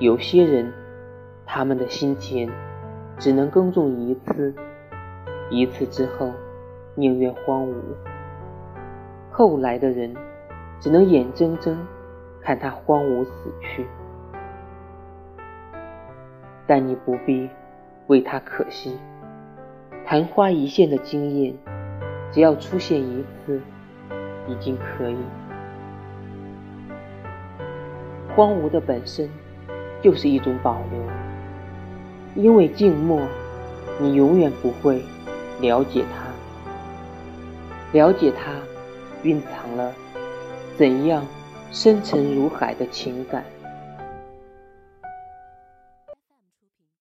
有些人，他们的心田只能耕种一次，一次之后宁愿荒芜；后来的人，只能眼睁睁看它荒芜死去。但你不必为他可惜，昙花一现的经验，只要出现一次，已经可以。荒芜的本身。就是一种保留，因为静默，你永远不会了解它，了解它蕴藏了怎样深沉如海的情感。